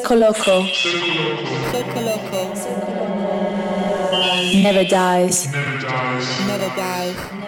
Circo Loco. Circo Loco. Never dies. Never dies. Never dies.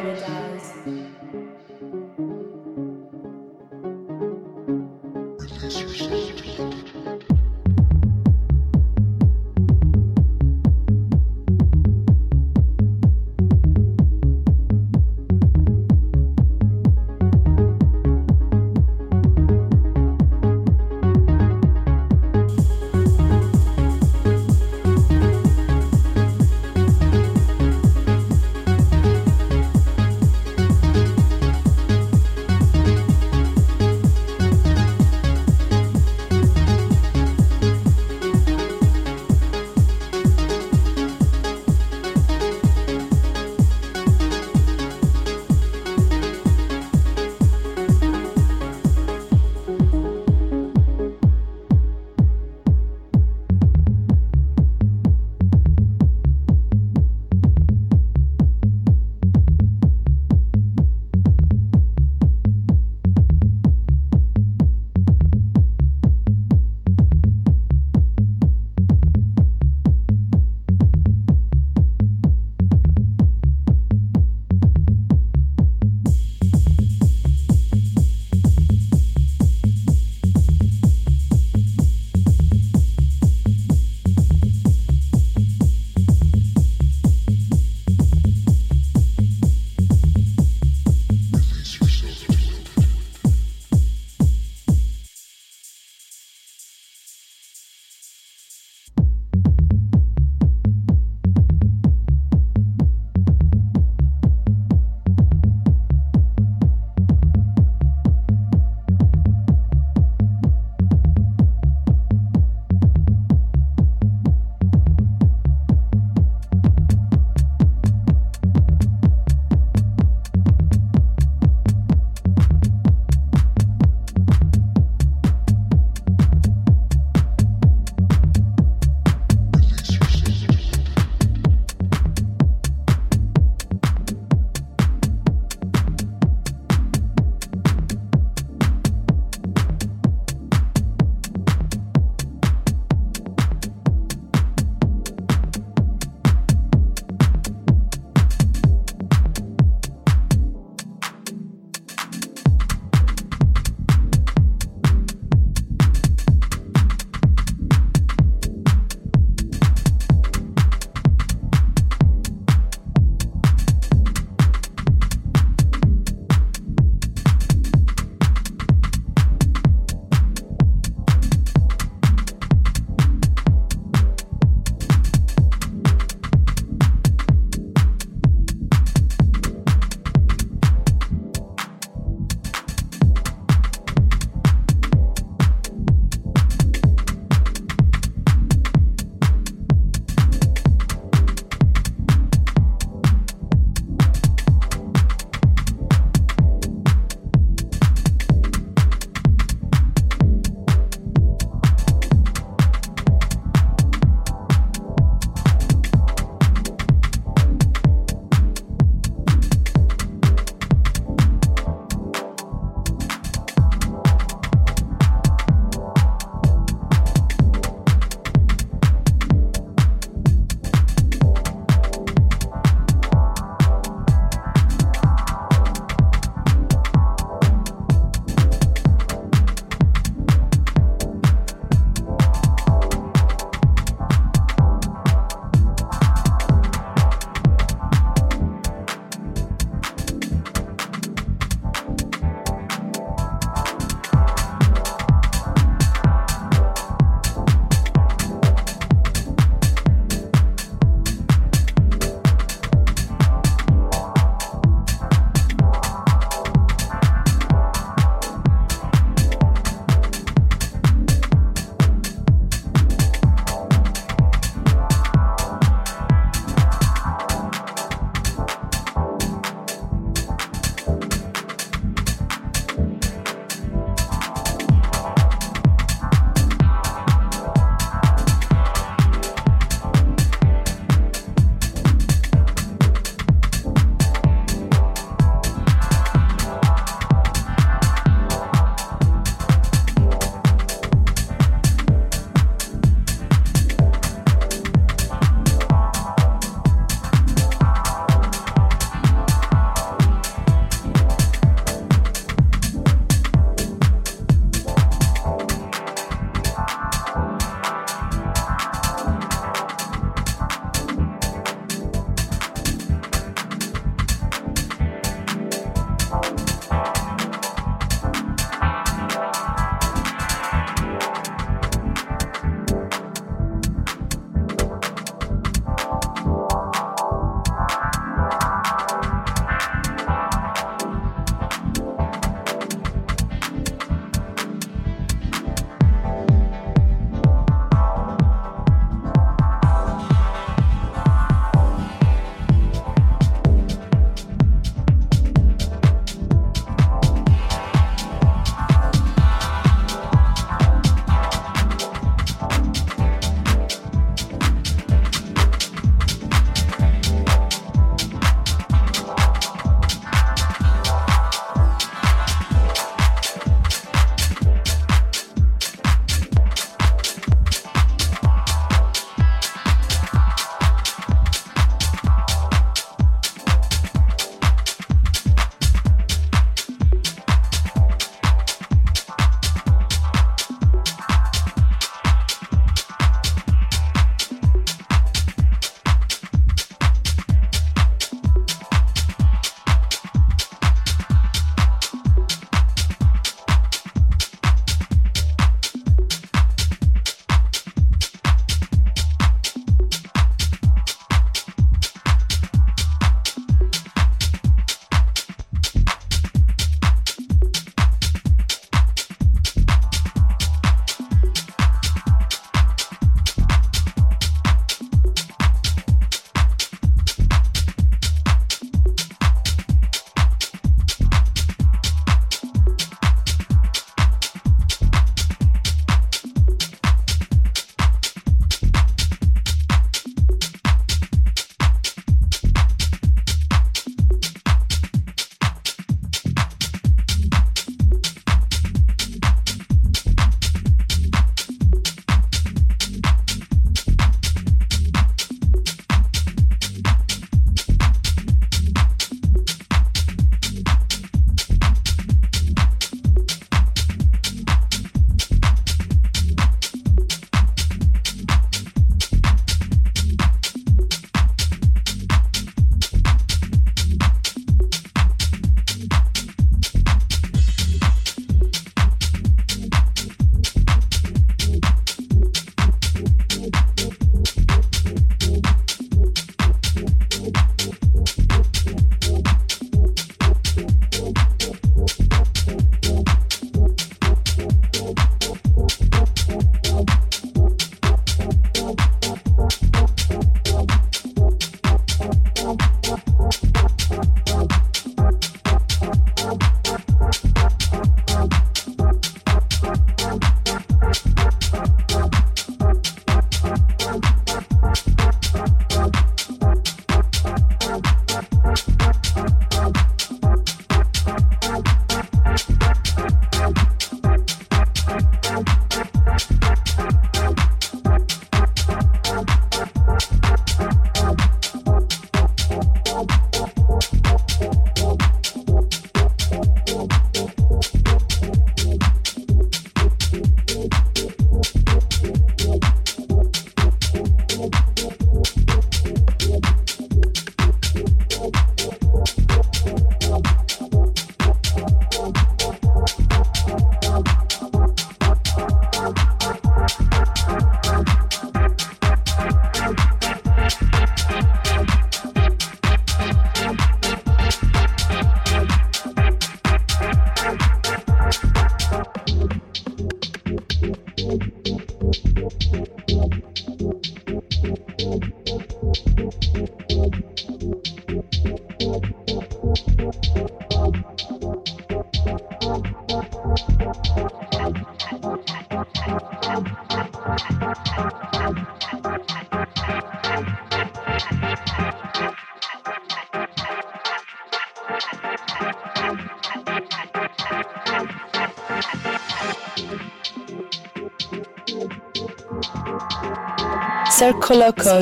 Circoloco,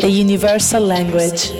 the universal language.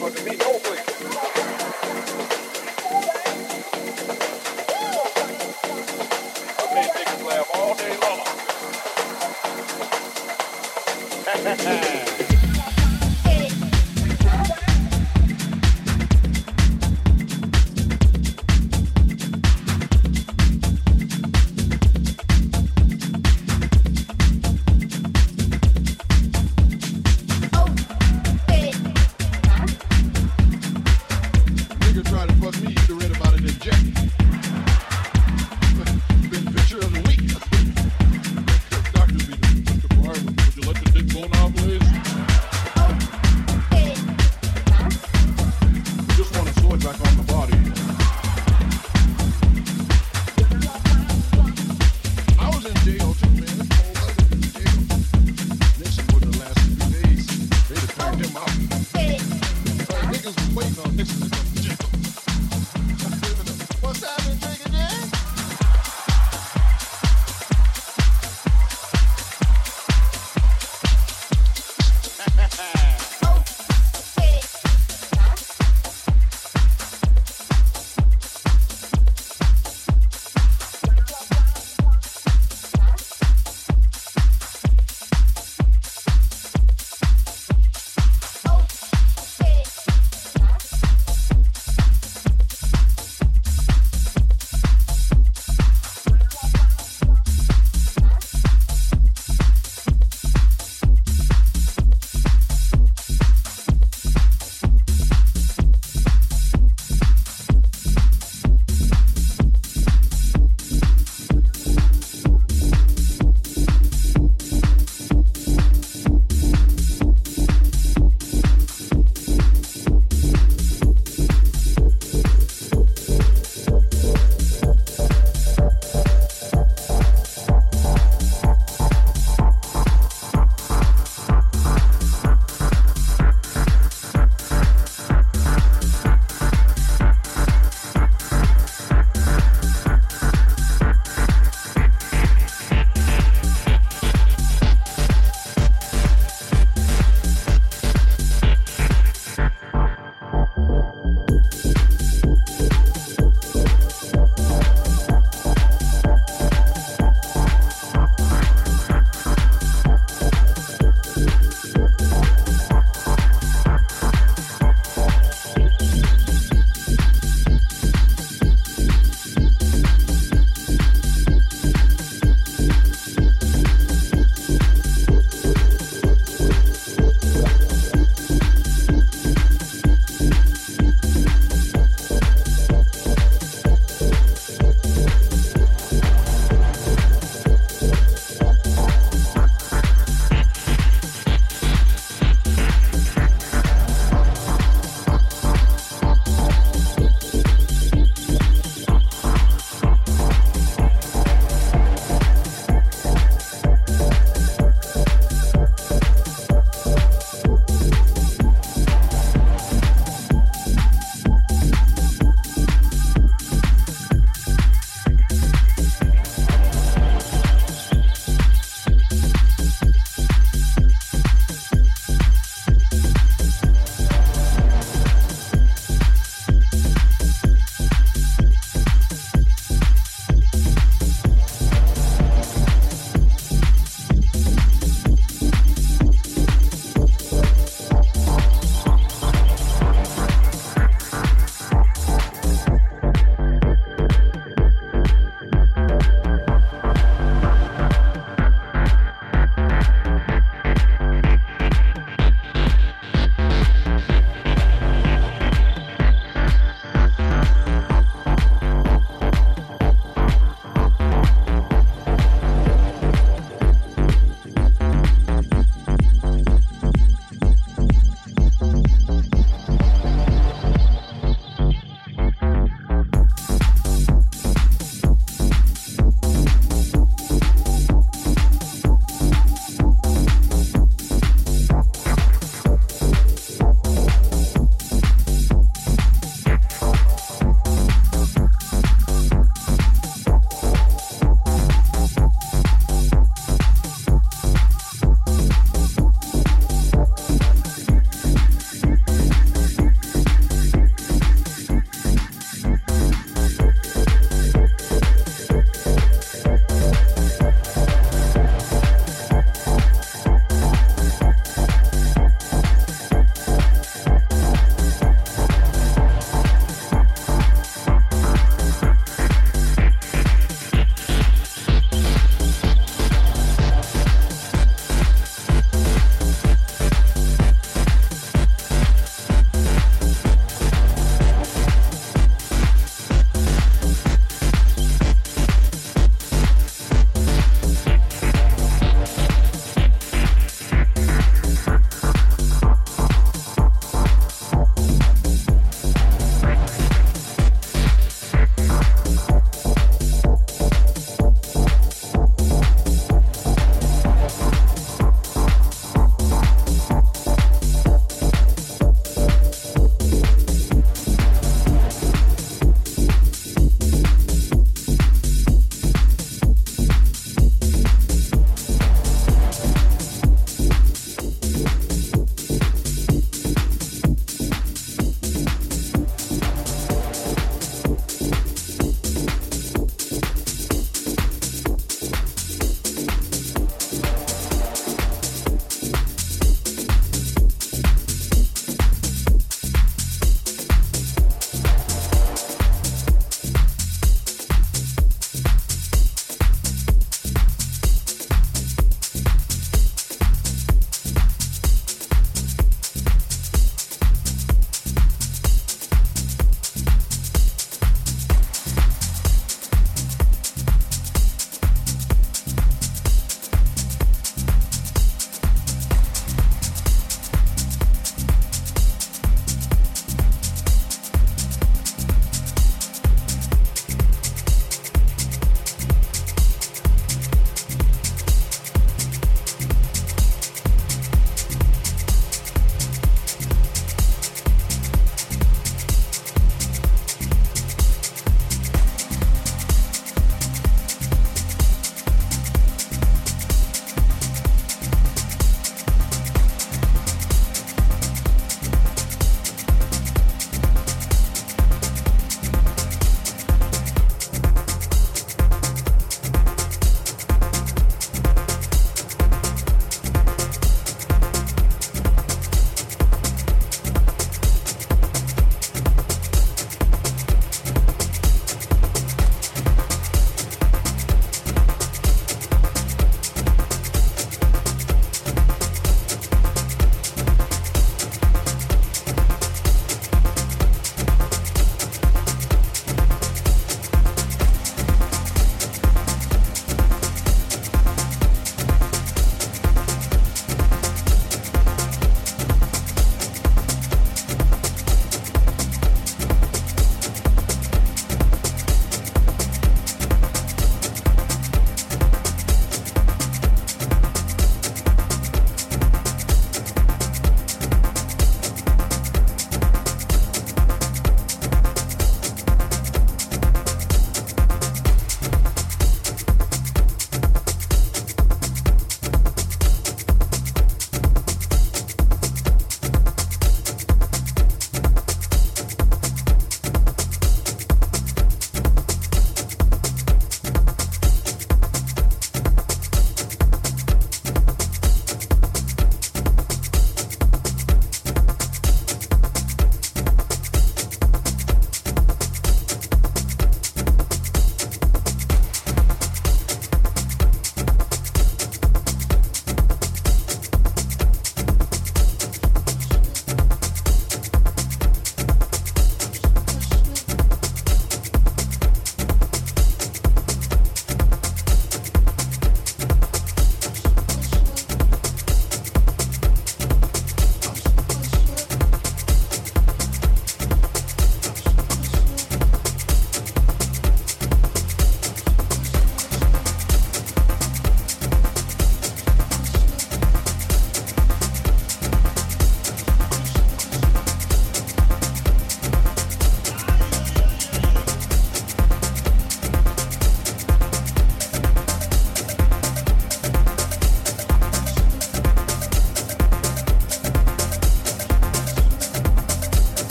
Would you let the dick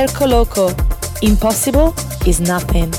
Circoloco. Impossible is nothing.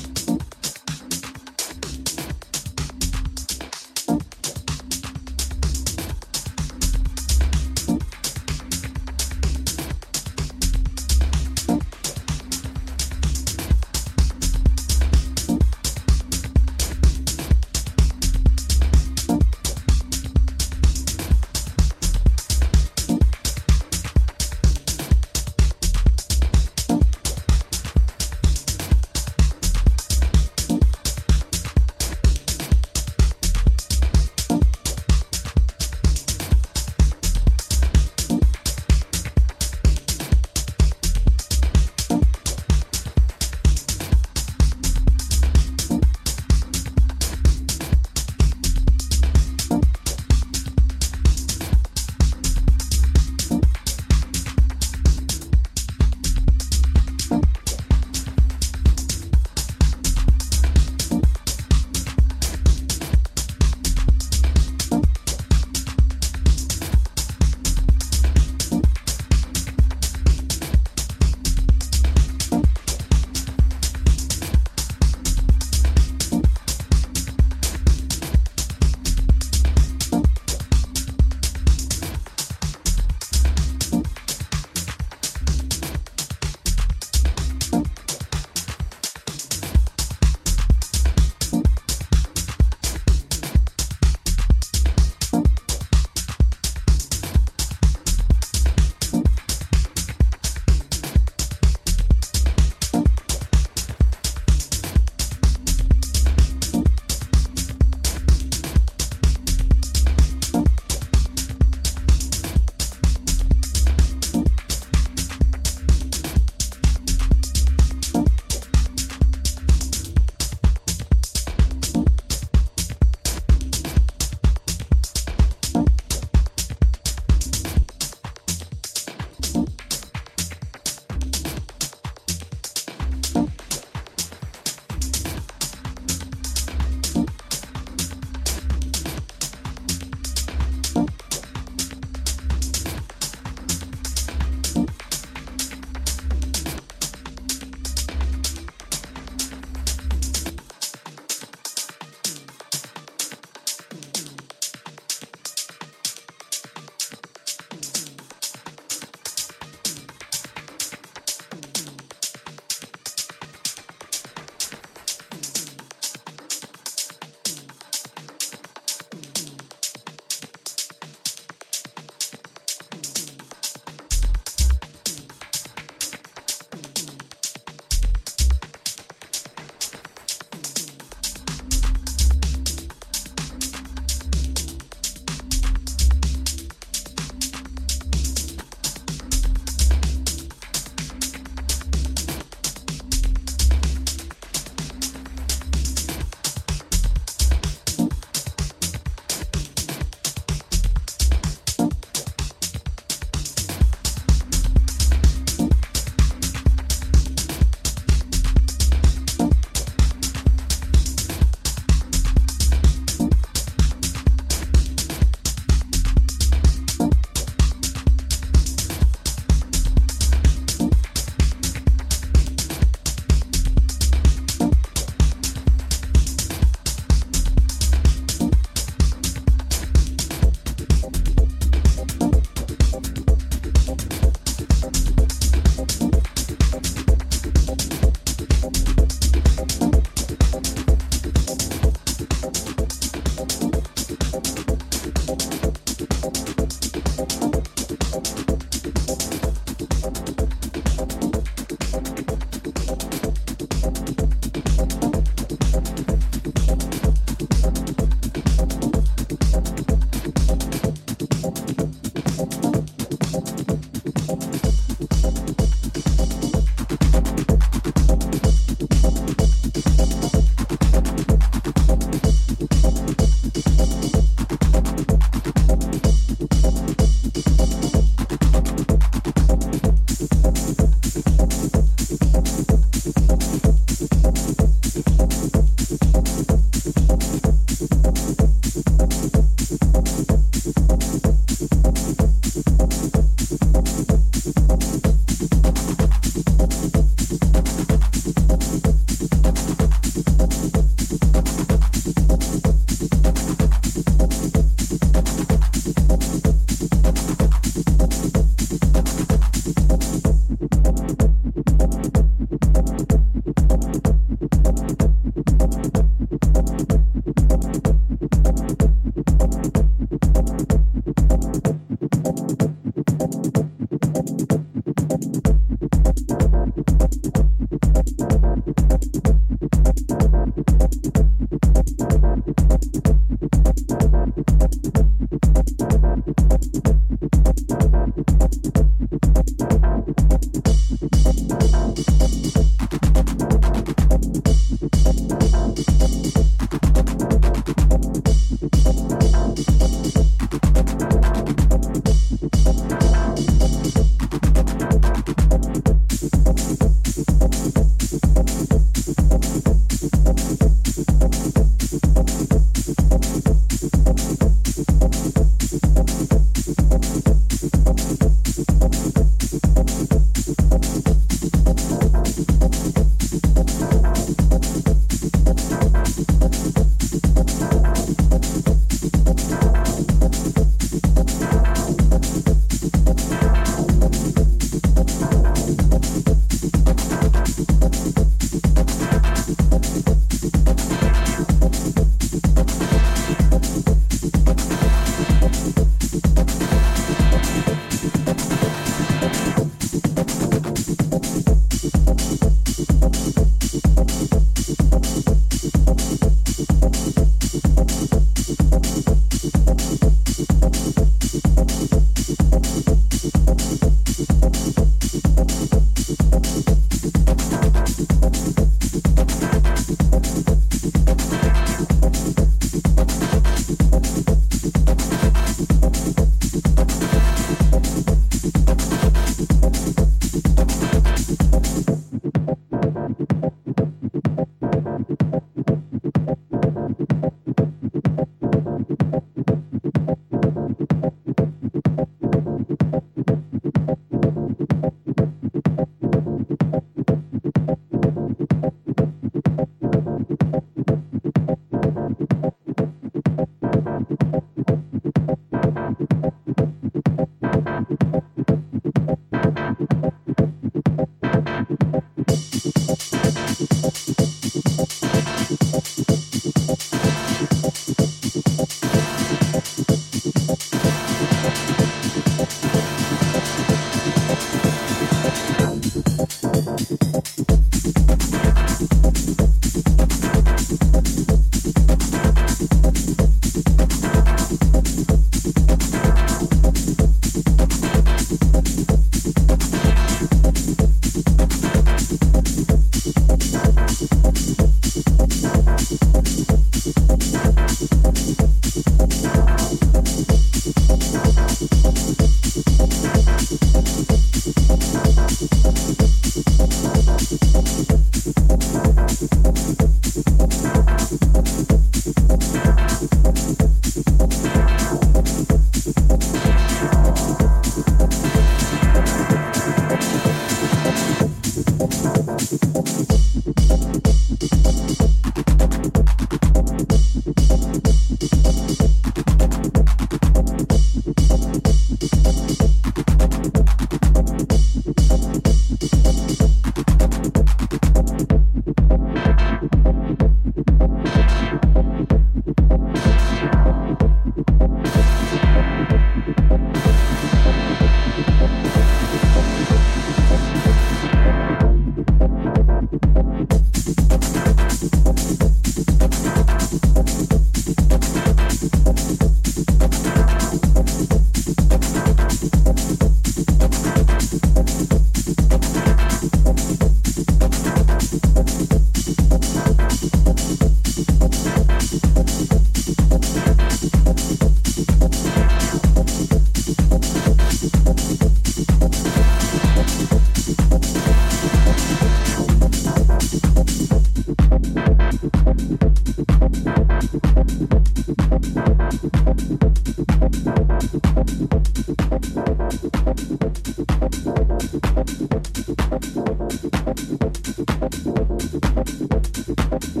Thank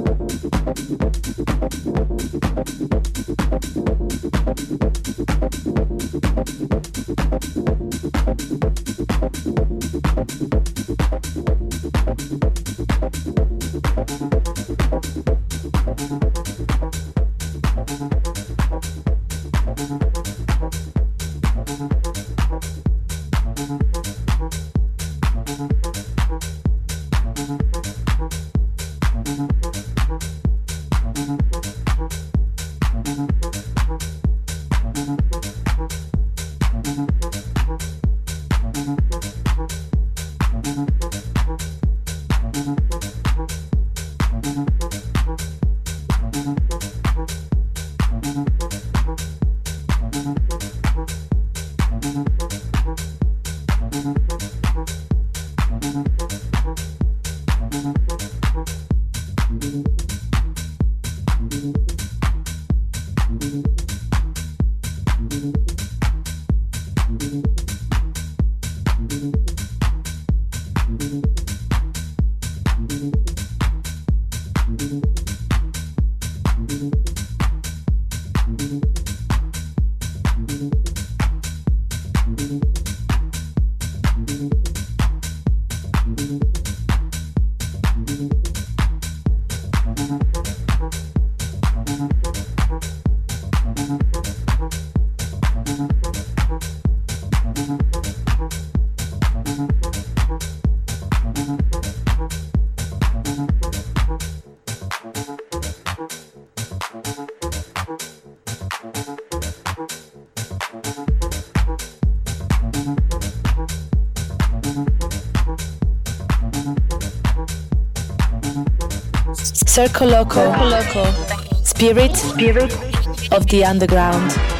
Thank you. Circoloco. Circo Loco. Spirit. Spirit of the underground.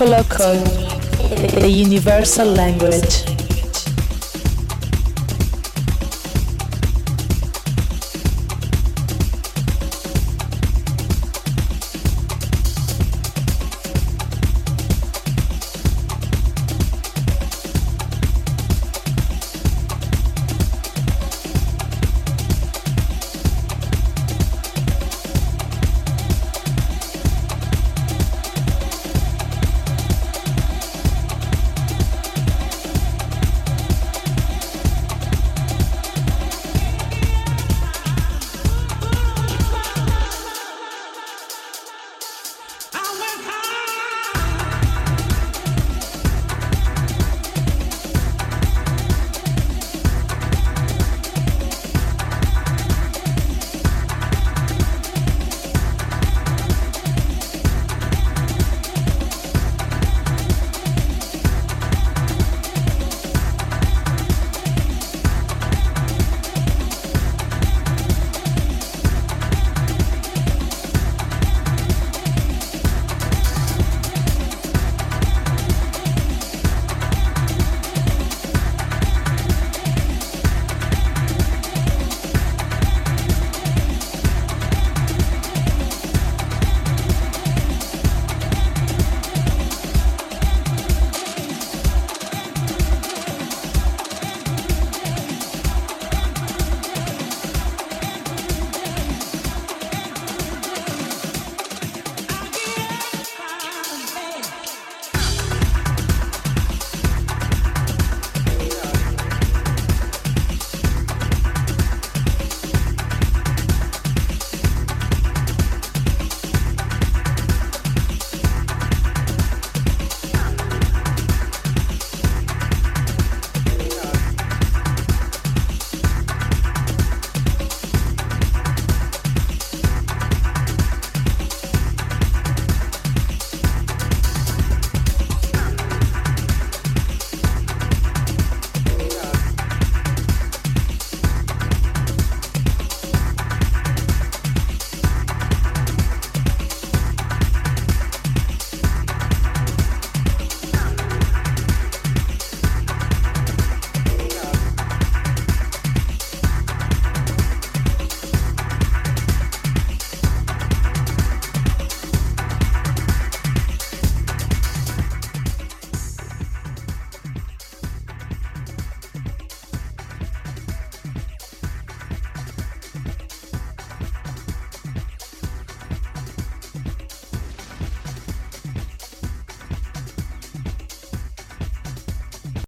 Loco, the universal language.